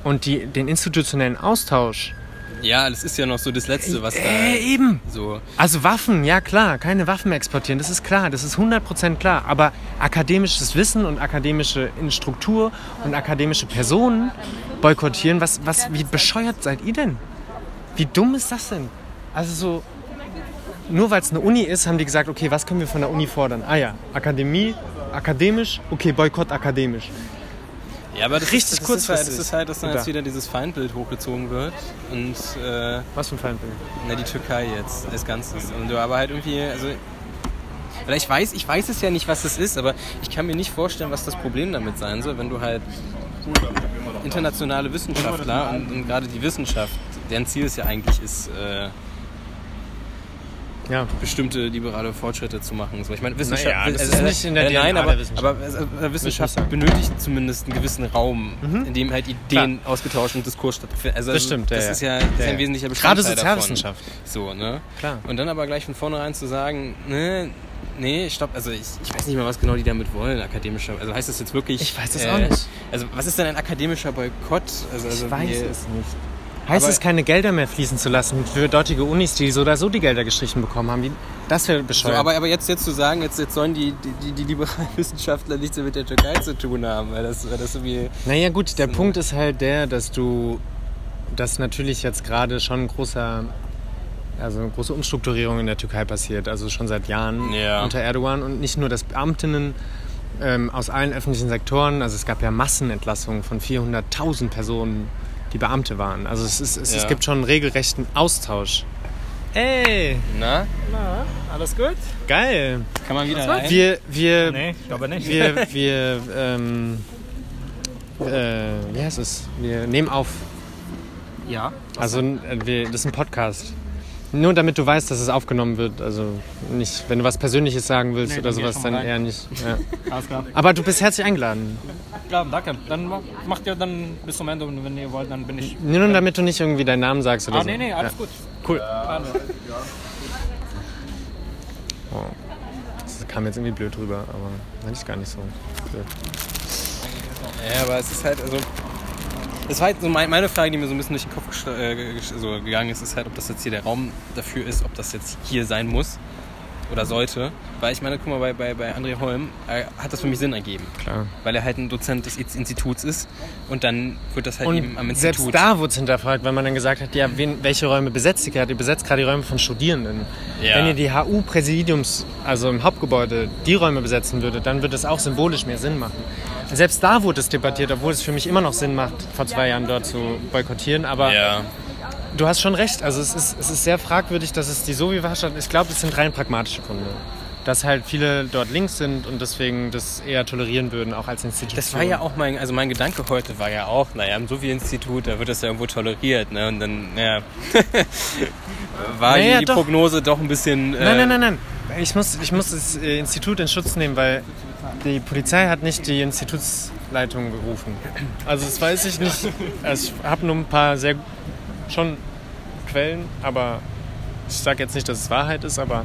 Speaker 2: und die, den institutionellen Austausch
Speaker 1: ja, das ist ja noch so das Letzte, was da
Speaker 2: äh, eben.
Speaker 1: so.
Speaker 2: Also Waffen, ja klar, keine Waffen exportieren, das ist klar, das ist 100% klar. Aber akademisches Wissen und akademische Struktur und akademische Personen boykottieren, was, was, wie bescheuert seid ihr denn? Wie dumm ist das denn? Also so, nur weil es eine Uni ist, haben die gesagt, okay, was können wir von der Uni fordern? Ah ja, Akademie, akademisch, okay, Boykott akademisch.
Speaker 1: Ja, aber das
Speaker 2: Richtig
Speaker 1: ist, das ist halt, das
Speaker 2: kurzfristig.
Speaker 1: ist halt, dass dann jetzt wieder dieses Feindbild hochgezogen wird. Und äh,
Speaker 2: Was für ein Feindbild.
Speaker 1: Na, die Türkei jetzt als Ganzes. Und du aber halt irgendwie, also. Oder ich weiß, ich weiß es ja nicht, was das ist, aber ich kann mir nicht vorstellen, was das Problem damit sein soll, wenn du halt internationale Wissenschaftler und, und gerade die Wissenschaft, deren Ziel es ja eigentlich ist, äh,
Speaker 2: Ja.
Speaker 1: bestimmte liberale Fortschritte zu machen. So, ich meine, Wissenschaft,
Speaker 2: Naja, das ist nicht in der
Speaker 1: äh, nein, aber,
Speaker 2: der Wissenschaft.
Speaker 1: aber äh, Wissenschaft benötigt zumindest einen gewissen Raum,
Speaker 2: Mhm.
Speaker 1: in dem halt Ideen ausgetauscht und Diskurs stattfinden. Also,
Speaker 2: Das stimmt,
Speaker 1: das
Speaker 2: ja.
Speaker 1: ist ja, das ist
Speaker 2: Ja,
Speaker 1: ein wesentlicher Bestandteil
Speaker 2: Gerade Sozialwissenschaft.
Speaker 1: Davon. So, ne?
Speaker 2: Klar.
Speaker 1: Und dann aber gleich von vornherein zu sagen, ne, nee, stopp, also ich, ich weiß nicht mal, was genau die damit wollen, akademischer. Also heißt das jetzt wirklich.
Speaker 2: Ich weiß es auch nicht.
Speaker 1: Also was ist denn ein akademischer Boykott? Also, also
Speaker 2: Ich weiß es nicht. Heißt
Speaker 1: Aber-
Speaker 2: es, keine Gelder mehr fließen zu lassen für dortige Unis, die so oder so die Gelder gestrichen bekommen haben? Wie, das wäre
Speaker 1: So,
Speaker 2: bescheuert.
Speaker 1: aber, aber jetzt, jetzt zu sagen, jetzt, jetzt sollen die, die, die, die liberalen *laughs* Wissenschaftler nichts mehr mit der Türkei zu tun haben, weil das, weil das irgendwie.
Speaker 2: naja gut, der Punkt ist halt der, dass du, dass natürlich jetzt gerade schon ein großer, also eine große Umstrukturierung in der Türkei passiert, also schon seit Jahren
Speaker 1: Ja.
Speaker 2: unter Erdogan und nicht nur, dass Beamtinnen ähm, aus allen öffentlichen Sektoren, also es gab ja Massenentlassungen von 400.000 Personen, die Beamte waren. Also es, ist, es, es
Speaker 1: Ja.
Speaker 2: gibt schon einen regelrechten Austausch. Ey,
Speaker 1: Na?
Speaker 3: Na, alles gut?
Speaker 2: geil.
Speaker 1: Kann man wieder rein?
Speaker 2: Wir, wir,
Speaker 3: Nee, ich glaube nicht.
Speaker 2: wir, wir, ähm, äh, wie heißt es? Wir nehmen auf.
Speaker 3: ja.
Speaker 2: Also, äh, wir, das ist ein Podcast. Nur damit du weißt, dass es aufgenommen wird. Also nicht, wenn du was Persönliches sagen willst
Speaker 3: Nee,
Speaker 2: oder sowas, dann
Speaker 3: rein.
Speaker 2: eher nicht. Ja. *laughs*
Speaker 3: Alles klar.
Speaker 2: Aber du bist herzlich eingeladen.
Speaker 3: Ja, danke. Dann ma- macht ihr dann bis zum Ende und wenn ihr wollt, dann bin ich.
Speaker 2: Nur damit du nicht irgendwie deinen Namen sagst oder
Speaker 3: Ah,
Speaker 2: so.
Speaker 3: nee, nee, alles
Speaker 2: ja.
Speaker 3: gut.
Speaker 2: Cool.
Speaker 3: Gerne.
Speaker 2: Oh. Das kam jetzt irgendwie blöd rüber, aber eigentlich gar nicht so blöd.
Speaker 1: Ja, aber es ist halt, also. Das war halt so mein- meine Frage, die mir so ein bisschen durch den Kopf äh, gegangen ist, ist halt, ob das jetzt hier der Raum dafür ist, ob das jetzt hier sein muss. Oder sollte. Weil ich meine, guck mal, bei, bei, bei André Holm äh, hat das für mich Sinn ergeben.
Speaker 2: Klar.
Speaker 1: Weil er halt ein Dozent des Instituts ist und dann wird das halt eben am
Speaker 2: Und
Speaker 1: Institut.
Speaker 2: selbst da wurde es hinterfragt, weil man dann gesagt hat, ja, wen, welche Räume besetzt ihr gerade? Ihr besetzt gerade die Räume von Studierenden.
Speaker 1: Ja.
Speaker 2: Wenn ihr die HU-Präsidiums, also im Hauptgebäude, die Räume besetzen würdet, dann würde es auch symbolisch mehr Sinn machen. Selbst da wurde es debattiert, obwohl es für mich immer noch Sinn macht, vor zwei Jahren dort zu boykottieren. Aber
Speaker 1: ja.
Speaker 2: Du hast schon recht. Also es ist, es ist sehr fragwürdig, dass es die so wie Warstadt, ich glaube, es sind rein pragmatische Gründe. Dass halt viele dort links sind und deswegen das eher tolerieren würden, auch als Institution.
Speaker 1: Das war ja auch mein, also mein Gedanke heute war ja auch, naja, im Sovi-Institut, da wird das ja irgendwo toleriert, ne? Und dann, naja, *laughs* war
Speaker 2: Naja,
Speaker 1: die
Speaker 2: doch.
Speaker 1: Prognose doch ein bisschen. Äh,
Speaker 2: Nein, nein, nein, nein. Ich muss, ich muss das äh, Institut in Schutz nehmen, weil die Polizei hat nicht die Institutsleitung gerufen. Also das weiß ich nicht. Also ich habe nur ein paar sehr schon Quellen, aber ich sage jetzt nicht, dass es Wahrheit ist, aber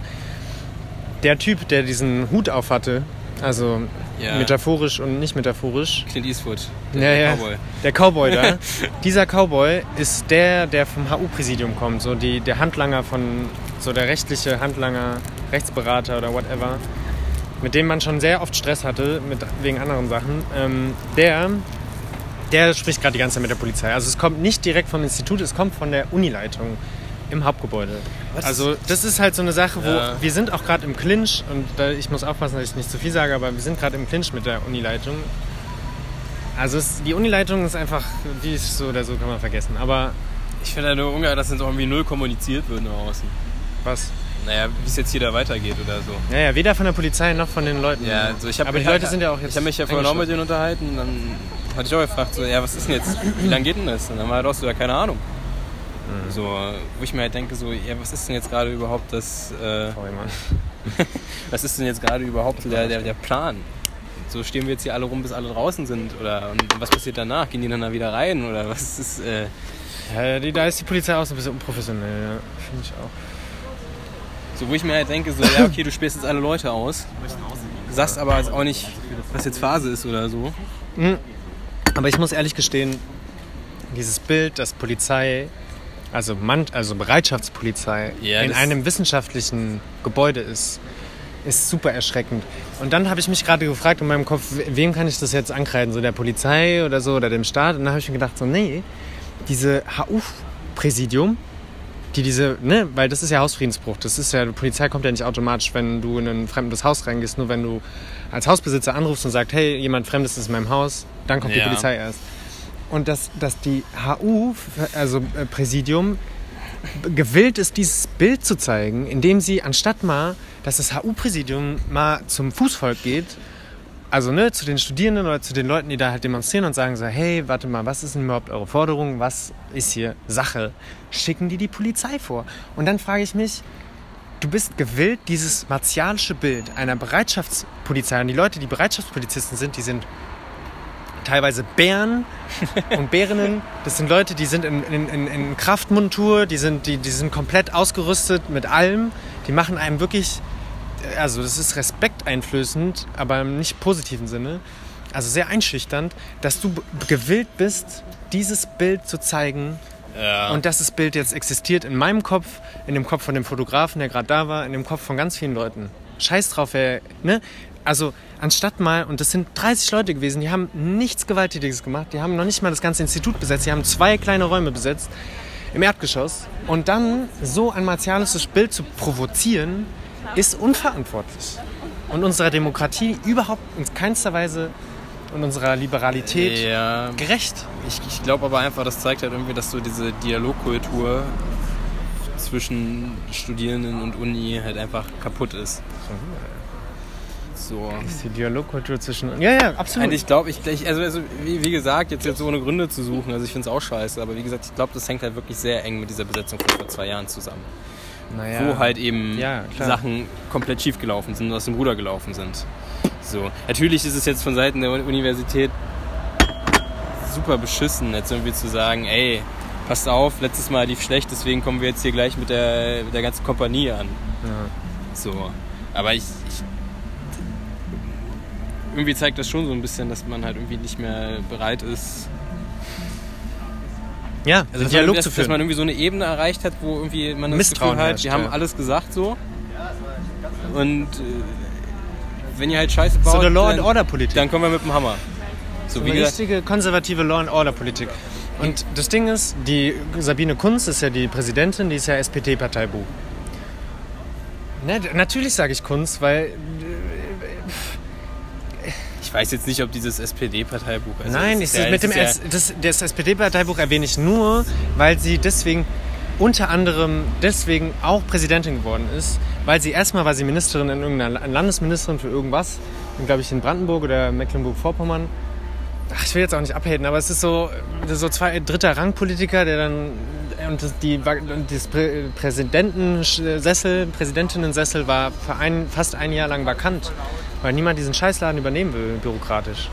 Speaker 2: der Typ, der diesen Hut auf hatte, also
Speaker 1: Ja.
Speaker 2: metaphorisch und nicht metaphorisch,
Speaker 1: Clint Eastwood,
Speaker 2: ja,
Speaker 1: der
Speaker 2: ja.
Speaker 1: Cowboy.
Speaker 2: Der Cowboy da. *laughs* Dieser Cowboy ist der, der vom HU-Präsidium kommt. So die, der Handlanger von, so der rechtliche Handlanger, Rechtsberater oder whatever. Mit dem man schon sehr oft Stress hatte, mit, wegen anderen Sachen. Ähm, der, der spricht gerade die ganze Zeit mit der Polizei. Also es kommt nicht direkt vom Institut, es kommt von der Unileitung im Hauptgebäude.
Speaker 1: Was?
Speaker 2: Also das ist halt so eine Sache, wo
Speaker 1: Ja.
Speaker 2: wir sind auch gerade im Clinch und da, ich muss aufpassen, dass ich nicht zu viel sage, aber wir sind gerade im Clinch mit der Unileitung. Also es, die Unileitung ist einfach, die ist so oder so, kann man vergessen. Aber
Speaker 1: Ich finde halt nur ungeil, dass jetzt auch irgendwie null kommuniziert wird nach außen.
Speaker 2: was?
Speaker 1: Naja, wie es jetzt hier da weitergeht oder so.
Speaker 2: Ja, ja, weder von der Polizei noch von den Leuten.
Speaker 1: Ja, also ich hab,
Speaker 2: Aber die Leute sind ja auch jetzt.
Speaker 1: Ich habe mich ja vorhin auch mit denen unterhalten. Dann hatte ich auch gefragt, so, ja, was ist denn jetzt, wie lange geht denn das? Und dann war halt auch so, ja, keine Ahnung.
Speaker 2: Mhm.
Speaker 1: So, wo ich mir halt denke, so, ja, was ist denn jetzt gerade überhaupt das, äh,
Speaker 2: Sorry, Mann. *laughs*
Speaker 1: was ist denn jetzt gerade überhaupt der, der, der Plan? So stehen wir jetzt hier alle rum, bis alle draußen sind? Oder und was passiert danach? Gehen die dann da wieder rein? Oder was ist, äh,
Speaker 2: Ja, die, da ist die Polizei auch so ein bisschen unprofessionell, ja. Finde ich auch.
Speaker 1: so, wo ich mir halt denke, so, ja, okay, du spielst jetzt alle Leute aus. Sagst aber jetzt auch nicht, was jetzt Phase ist oder so.
Speaker 2: Aber ich muss ehrlich gestehen, dieses Bild, dass Polizei, also, Mann, also Bereitschaftspolizei,
Speaker 1: Ja,
Speaker 2: in einem wissenschaftlichen Gebäude ist, ist super erschreckend. Und dann habe ich mich gerade gefragt in meinem Kopf, we- wem kann ich das jetzt ankreiden? So der Polizei oder so oder dem Staat? Und dann habe ich mir gedacht, so, nee, diese HU-Präsidium, die diese, ne, weil das ist ja Hausfriedensbruch. Das ist ja, die Polizei kommt ja nicht automatisch, wenn du in ein fremdes Haus reingehst, nur wenn du als Hausbesitzer anrufst und sagst, hey, jemand Fremdes ist in meinem Haus, dann kommt die
Speaker 1: Ja.
Speaker 2: Polizei erst. Und dass, dass die HU, also äh, Präsidium, gewillt ist, dieses Bild zu zeigen, indem sie anstatt mal, dass das HU-Präsidium mal zum Fußvolk geht, also ne, zu den Studierenden oder zu den Leuten, die da halt demonstrieren und sagen so, hey, warte mal, was ist denn überhaupt eure Forderung? Was ist hier Sache? Schicken die die Polizei vor. Und dann frage ich mich, du bist gewillt, dieses martialische Bild einer Bereitschaftspolizei und die Leute, die Bereitschaftspolizisten sind, die sind teilweise Bären und Bärinnen. Das sind Leute, die sind in, in, in, Kraftmontur, die sind, die, die sind komplett ausgerüstet mit allem. Die machen einem wirklich, also das ist respekteinflößend, aber im nicht positiven Sinne. Also sehr einschüchternd, dass du gewillt bist, dieses Bild zu zeigen
Speaker 1: Ja.
Speaker 2: und dass das Bild jetzt existiert in meinem Kopf, in dem Kopf von dem Fotografen, der gerade da war, in dem Kopf von ganz vielen Leuten. Scheiß drauf, wer, ne? Also, anstatt mal, und das sind 30 Leute gewesen, die haben nichts Gewalttätiges gemacht, die haben noch nicht mal das ganze Institut besetzt, die haben zwei kleine Räume besetzt im Erdgeschoss. Und dann so ein martialisches Bild zu provozieren, ist unverantwortlich. Und unserer Demokratie überhaupt in keinster Weise und unserer Liberalität
Speaker 1: ja.
Speaker 2: gerecht.
Speaker 1: Ich, ich glaube aber einfach, das zeigt halt irgendwie, dass so diese Dialogkultur zwischen Studierenden und Uni halt einfach kaputt ist. So.
Speaker 2: ist die Dialogkultur zwischen. Ja, ja, absolut.
Speaker 1: Und ich glaube, ich, ich, also, also wie, wie gesagt, jetzt, jetzt ohne Gründe zu suchen, also ich finde es auch scheiße, aber wie gesagt, ich glaube, das hängt halt wirklich sehr eng mit dieser Besetzung von vor zwei Jahren zusammen.
Speaker 2: naja.
Speaker 1: Wo halt eben
Speaker 2: Ja.
Speaker 1: Sachen komplett schief gelaufen sind und aus dem Ruder gelaufen sind. So. Natürlich ist es jetzt von Seiten der Universität super beschissen, jetzt irgendwie zu sagen, ey, passt auf, letztes Mal lief schlecht, deswegen kommen wir jetzt hier gleich mit der, mit der ganzen Kompanie an.
Speaker 2: Ja.
Speaker 1: So. Aber ich, ich. Irgendwie zeigt das schon so ein bisschen, dass man halt irgendwie nicht mehr bereit ist.
Speaker 2: Ja,
Speaker 1: Also dass,
Speaker 2: Dialog
Speaker 1: man,
Speaker 2: zu
Speaker 1: dass, dass man
Speaker 2: führen.
Speaker 1: irgendwie so eine Ebene erreicht hat, wo irgendwie man das
Speaker 2: Misstrauen
Speaker 1: Gefühl hat,
Speaker 2: herrscht,
Speaker 1: wir haben alles gesagt so. und äh, wenn ihr halt Scheiße baut,
Speaker 2: So eine Law and
Speaker 1: dann,
Speaker 2: Order Politik.
Speaker 1: dann kommen wir mit dem Hammer. So, wie
Speaker 2: eine
Speaker 1: gesagt,
Speaker 2: richtige konservative Law and Order Politik. Und das Ding ist, die Sabine Kunz ist ja die Präsidentin, die ist ja SPD-Parteibuch. Ne, natürlich sage ich Kunz, weil
Speaker 1: ich weiß jetzt nicht, ob dieses SPD-Parteibuch. Also
Speaker 2: Nein,
Speaker 1: ist ja-
Speaker 2: mit dem
Speaker 1: ja,
Speaker 2: das, das SPD-Parteibuch erwähne ich nur, weil sie deswegen unter anderem deswegen auch Präsidentin geworden ist, weil sie erstmal war sie Ministerin in irgendeiner Landesministerin für irgendwas, glaube ich in Brandenburg oder Mecklenburg-Vorpommern. Ach, ich will jetzt auch nicht abhaten, aber es ist so, so zwei dritter Rangpolitiker, der dann und das, die, und das Prä Präsidentensessel, Präsidentinnensessel war für ein, fast ein Jahr lang vakant, weil niemand diesen Scheißladen übernehmen will, bürokratisch.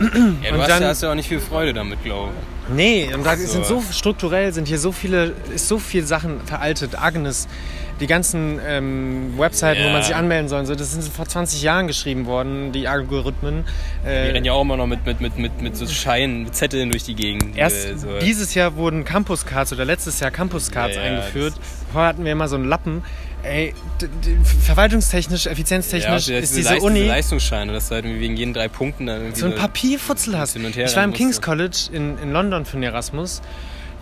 Speaker 1: ja, du
Speaker 2: und
Speaker 1: hast,
Speaker 2: dann-
Speaker 1: ja, hast ja auch nicht viel Freude damit, glaube ich.
Speaker 2: Nee, und da sind so strukturell sind hier so viele, ist so viel Sachen veraltet. Agnes, die ganzen ähm, Webseiten, wo
Speaker 1: Ja.
Speaker 2: man sich anmelden soll, so, das sind vor 20 Jahren geschrieben worden, die Algorithmen.
Speaker 1: Wir
Speaker 2: Äh,
Speaker 1: rennen ja auch immer noch mit, mit, mit, mit, mit so Scheinen, mit Zetteln durch die Gegend.
Speaker 2: erst
Speaker 1: wir so,
Speaker 2: dieses Jahr wurden Campus Cards oder letztes Jahr Campus Cards
Speaker 1: Ja, ja,
Speaker 2: eingeführt. Vorher hatten wir immer so einen Lappen. Ey, verwaltungstechnisch,
Speaker 1: ja,
Speaker 2: effizienztechnisch
Speaker 1: diese
Speaker 2: ist diese
Speaker 1: Leist-
Speaker 2: Uni
Speaker 1: Diese Leistungsscheine, dass du halt wegen jeden drei Punkten dann irgendwie
Speaker 2: so ein Papierfutzel hast.
Speaker 1: hin und her
Speaker 2: Ich war im King's. College in, in London für den Erasmus.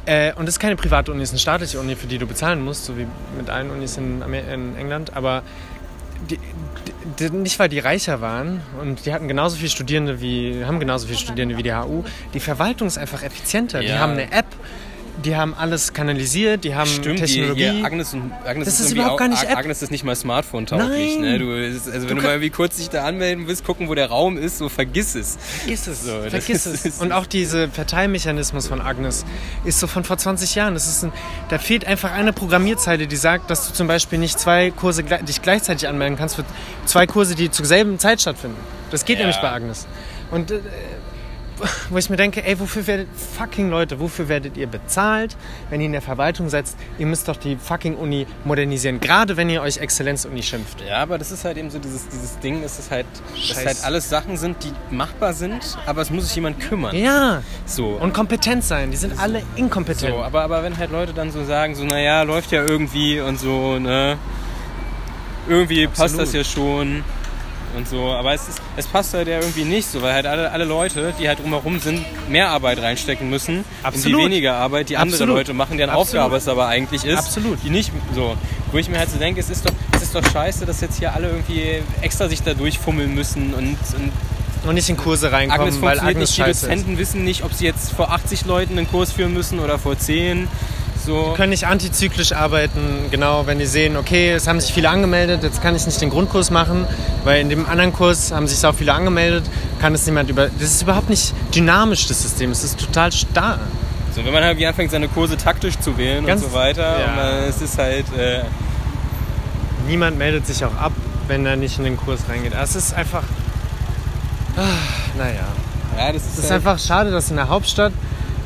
Speaker 2: Äh, und das ist keine private Uni, es ist eine staatliche Uni, für die du bezahlen musst, so wie mit allen Unis in, in England. Aber die, die, die, nicht, weil die reicher waren und die hatten genauso viele Studierende wie, haben genauso viele Studierende wie die HU. Die Verwaltung ist einfach effizienter. Die
Speaker 1: Ja.
Speaker 2: haben eine App, die haben alles kanalisiert, die haben
Speaker 1: Stimmt, die,
Speaker 2: Technologie.
Speaker 1: hier Agnes, und, Agnes
Speaker 2: Das ist
Speaker 1: irgendwie
Speaker 2: überhaupt gar nicht App.
Speaker 1: Agnes ist nicht mal Smartphone-tauglich.
Speaker 2: Nein.
Speaker 1: Ne? Du, ist- also wenn
Speaker 2: Du
Speaker 1: du, mal irgendwie kurz dich da anmelden willst, gucken, wo der Raum ist, so vergiss es.
Speaker 2: Vergiss es.
Speaker 1: So,
Speaker 2: vergiss *laughs*
Speaker 1: ist-
Speaker 2: es. Und auch dieser Verteilmechanismus von Agnes ist so von vor 20 Jahren. Das ist ein, da fehlt einfach eine Programmierzeile, die sagt, dass du zum Beispiel nicht zwei Kurse dich gleichzeitig anmelden kannst für zwei Kurse, die zur selben Zeit stattfinden. Das geht
Speaker 1: Ja.
Speaker 2: nämlich bei Agnes. Und äh, wo ich mir denke, ey, wofür werdet, fucking Leute, wofür werdet ihr bezahlt, wenn ihr in der Verwaltung seid? Ihr müsst doch die fucking Uni modernisieren, gerade wenn ihr euch Exzellenzuni schimpft.
Speaker 1: Ja, aber das ist halt eben so dieses, dieses Ding, dass es halt, dass halt alles Sachen sind, die machbar sind, aber es muss sich jemand kümmern.
Speaker 2: Ja,
Speaker 1: So.
Speaker 2: und kompetent sein. Die sind alle inkompetent.
Speaker 1: So, aber, aber wenn halt Leute dann so sagen, so, naja, läuft ja irgendwie und so, ne? Irgendwie passt das ja schon und so. Aber es, ist, es passt halt ja irgendwie nicht so, weil halt alle, alle Leute, die halt drumherum sind, mehr Arbeit reinstecken müssen.
Speaker 2: Absolut.
Speaker 1: Und die weniger Arbeit, die andere
Speaker 2: Absolut.
Speaker 1: Leute machen, deren
Speaker 2: Absolut.
Speaker 1: Aufgabe es aber eigentlich ist.
Speaker 2: Absolut.
Speaker 1: Die nicht so. Wo ich mir halt so denke, es ist doch, es ist doch scheiße, dass jetzt hier alle irgendwie extra sich da durchfummeln müssen und, und
Speaker 2: Und nicht in Kurse reinkommen,
Speaker 1: Agnes
Speaker 2: weil Agnes
Speaker 1: nicht. Die
Speaker 2: scheiße ist.
Speaker 1: Dozenten wissen nicht, ob sie jetzt vor 80 Leuten einen Kurs führen müssen oder vor 10. So.
Speaker 2: können nicht antizyklisch arbeiten, genau, wenn die sehen, okay, es haben sich viele angemeldet, jetzt kann ich nicht den Grundkurs machen, weil in dem anderen Kurs haben sich auch viele angemeldet, kann es niemand über... Das ist überhaupt nicht dynamisch, das System, es ist total starr.
Speaker 1: So, wenn man halt irgendwie anfängt, seine Kurse taktisch zu wählen
Speaker 2: Ganz-
Speaker 1: und so weiter,
Speaker 2: ja.
Speaker 1: und es ist halt, äh,
Speaker 2: Niemand meldet sich auch ab, wenn er nicht in den Kurs reingeht. Es ist einfach... Ah, naja.
Speaker 1: ja, das ist,
Speaker 2: Es ist
Speaker 1: halt,
Speaker 2: einfach schade, dass in der Hauptstadt,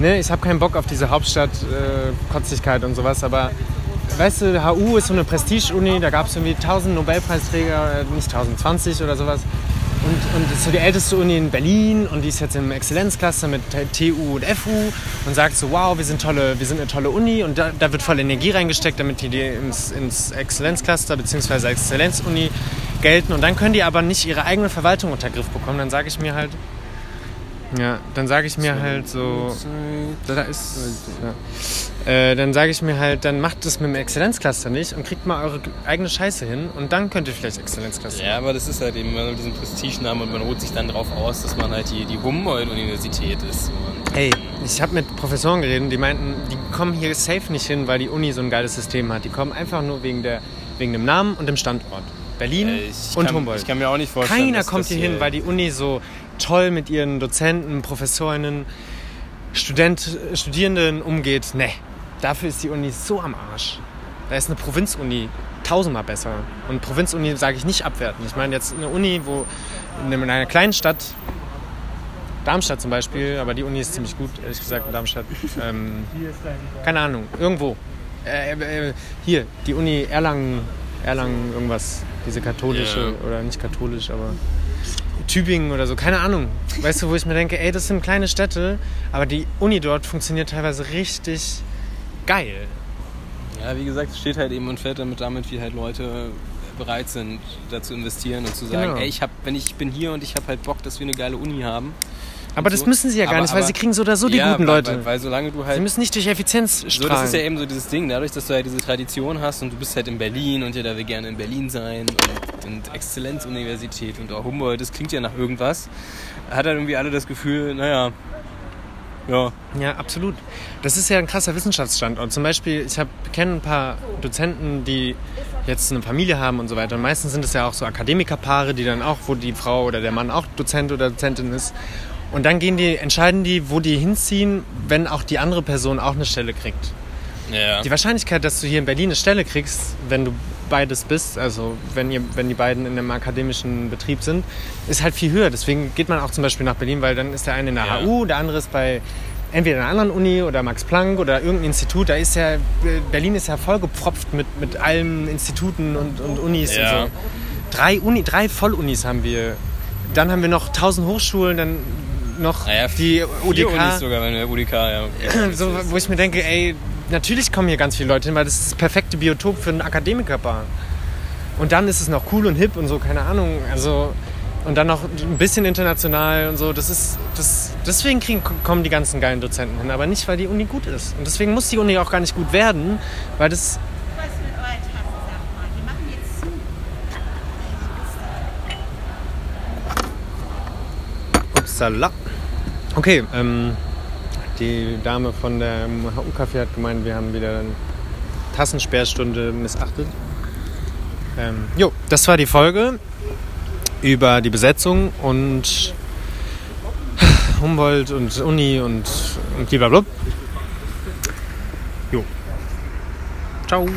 Speaker 2: ne, ich habe keinen Bock auf diese Hauptstadt-Kotzigkeit und sowas, aber weißt du, HU ist so eine Prestige-Uni, da gab es irgendwie 1000 Nobelpreisträger, äh, nicht 1020 oder sowas. Und, und ist so die älteste Uni in Berlin und die ist jetzt im Exzellenzcluster mit TU und FU und sagt so, wow, wir sind, tolle, wir sind eine tolle Uni und da, da wird voll Energie reingesteckt, damit die, die ins, ins Exzellenzcluster bzw. Exzellenzuni gelten. Und dann können die aber nicht ihre eigene Verwaltung unter Griff bekommen. Dann sage ich mir halt, ja, dann sage ich mir halt so, da ist, ja. äh, dann sage ich mir halt, dann macht das mit dem Exzellenzcluster nicht und kriegt mal eure eigene Scheiße hin und dann könnt ihr vielleicht Exzellenzcluster.
Speaker 1: ja, aber das ist halt eben mit diesem Prestigenamen und man ruht sich dann drauf aus, dass man halt die, die Humboldt-Universität ist.
Speaker 2: Hey, ich habe mit Professoren geredet, die meinten, die kommen hier safe nicht hin, weil die Uni so ein geiles System hat. Die kommen einfach nur wegen, der, wegen dem Namen und dem Standort. Berlin
Speaker 1: Äh,
Speaker 2: und
Speaker 1: kann,
Speaker 2: Humboldt.
Speaker 1: Ich kann mir auch nicht vorstellen,
Speaker 2: Keiner kommt hier hin, weil die Uni so toll mit ihren Dozenten, Professorinnen, Student, Studierenden umgeht. Nee, dafür ist die Uni so am Arsch. Da ist eine Provinzuni tausendmal besser. Und Provinzuni sage ich nicht abwerten. Ich meine jetzt eine Uni, wo in einer kleinen Stadt, Darmstadt zum Beispiel, aber die Uni ist ziemlich gut, ehrlich gesagt, in Darmstadt. *laughs* Ähm, keine Ahnung, irgendwo. Äh, äh, hier, die Uni Erlangen, Erlangen irgendwas, diese katholische,
Speaker 1: Ja.
Speaker 2: oder nicht katholisch, aber Tübingen oder so, keine Ahnung. Weißt du, wo ich mir denke, ey, das sind kleine Städte, aber die Uni dort funktioniert teilweise richtig geil.
Speaker 1: Ja, wie gesagt, es steht halt eben und fällt damit damit, wie halt Leute bereit sind, da zu investieren und zu sagen,
Speaker 2: Genau.
Speaker 1: ey, ich hab, wenn ich bin hier und ich habe halt Bock, dass wir eine geile Uni haben.
Speaker 2: Aber das
Speaker 1: so.
Speaker 2: müssen sie ja gar
Speaker 1: Aber-
Speaker 2: nicht, weil
Speaker 1: aber-
Speaker 2: sie kriegen so oder so die
Speaker 1: ja,
Speaker 2: guten
Speaker 1: weil,
Speaker 2: Leute.
Speaker 1: Weil, weil solange du halt
Speaker 2: sie müssen nicht durch Effizienz
Speaker 1: So, das
Speaker 2: strahlen.
Speaker 1: ist ja eben so dieses Ding, dadurch, dass du halt diese Tradition hast und du bist halt in Berlin und jeder will gerne in Berlin sein und, und Exzellenzuniversität und auch Humboldt, das klingt ja nach irgendwas, hat halt irgendwie alle das Gefühl, naja, ja,
Speaker 2: Ja, absolut. Das ist ja ein krasser Wissenschaftsstandort. Zum Beispiel, ich kenne ein paar Dozenten, die jetzt eine Familie haben und so weiter. Und meistens sind es ja auch so Akademikerpaare, die dann auch, wo die Frau oder der Mann auch Dozent oder Dozentin ist. Und dann gehen die, entscheiden die, wo die hinziehen, wenn auch die andere Person auch eine Stelle kriegt.
Speaker 1: ja.
Speaker 2: Die Wahrscheinlichkeit, dass du hier in Berlin eine Stelle kriegst, wenn du beides bist, also wenn, ihr, wenn die beiden in einem akademischen Betrieb sind, ist halt viel höher. Deswegen geht man auch zum Beispiel nach Berlin, weil dann ist der eine in der
Speaker 1: Ja.
Speaker 2: HU, der andere ist bei entweder einer anderen Uni oder Max Planck oder irgendein Institut. Da ist ja, Berlin ist ja vollgepfropft mit, mit allen Instituten und, und Unis
Speaker 1: Ja.
Speaker 2: und so. Drei, Uni, drei Vollunis haben wir. Dann haben wir noch tausend Hochschulen, dann noch
Speaker 1: naja,
Speaker 2: die UDK.
Speaker 1: Unis sogar, wenn der UDK, ja. *clears throat*
Speaker 2: so, wo ich mir denke, ey, natürlich kommen hier ganz viele Leute hin, weil das ist das perfekte Biotop für einen Akademikerpaar. Und dann ist es noch cool und hip und so, keine Ahnung. Also, und dann noch ein bisschen international und so. Das ist, das, deswegen kriegen, kommen die ganzen geilen Dozenten hin, aber nicht, weil die Uni gut ist. Und deswegen muss die Uni auch gar nicht gut werden, weil das. Upsala. Okay, ähm, die Dame von der HU-Café hat gemeint, wir haben wieder eine Tassensperrstunde missachtet. Ähm, jo, das war die Folge über die Besetzung und Humboldt und Uni und, und blablabla. Jo. Ciao.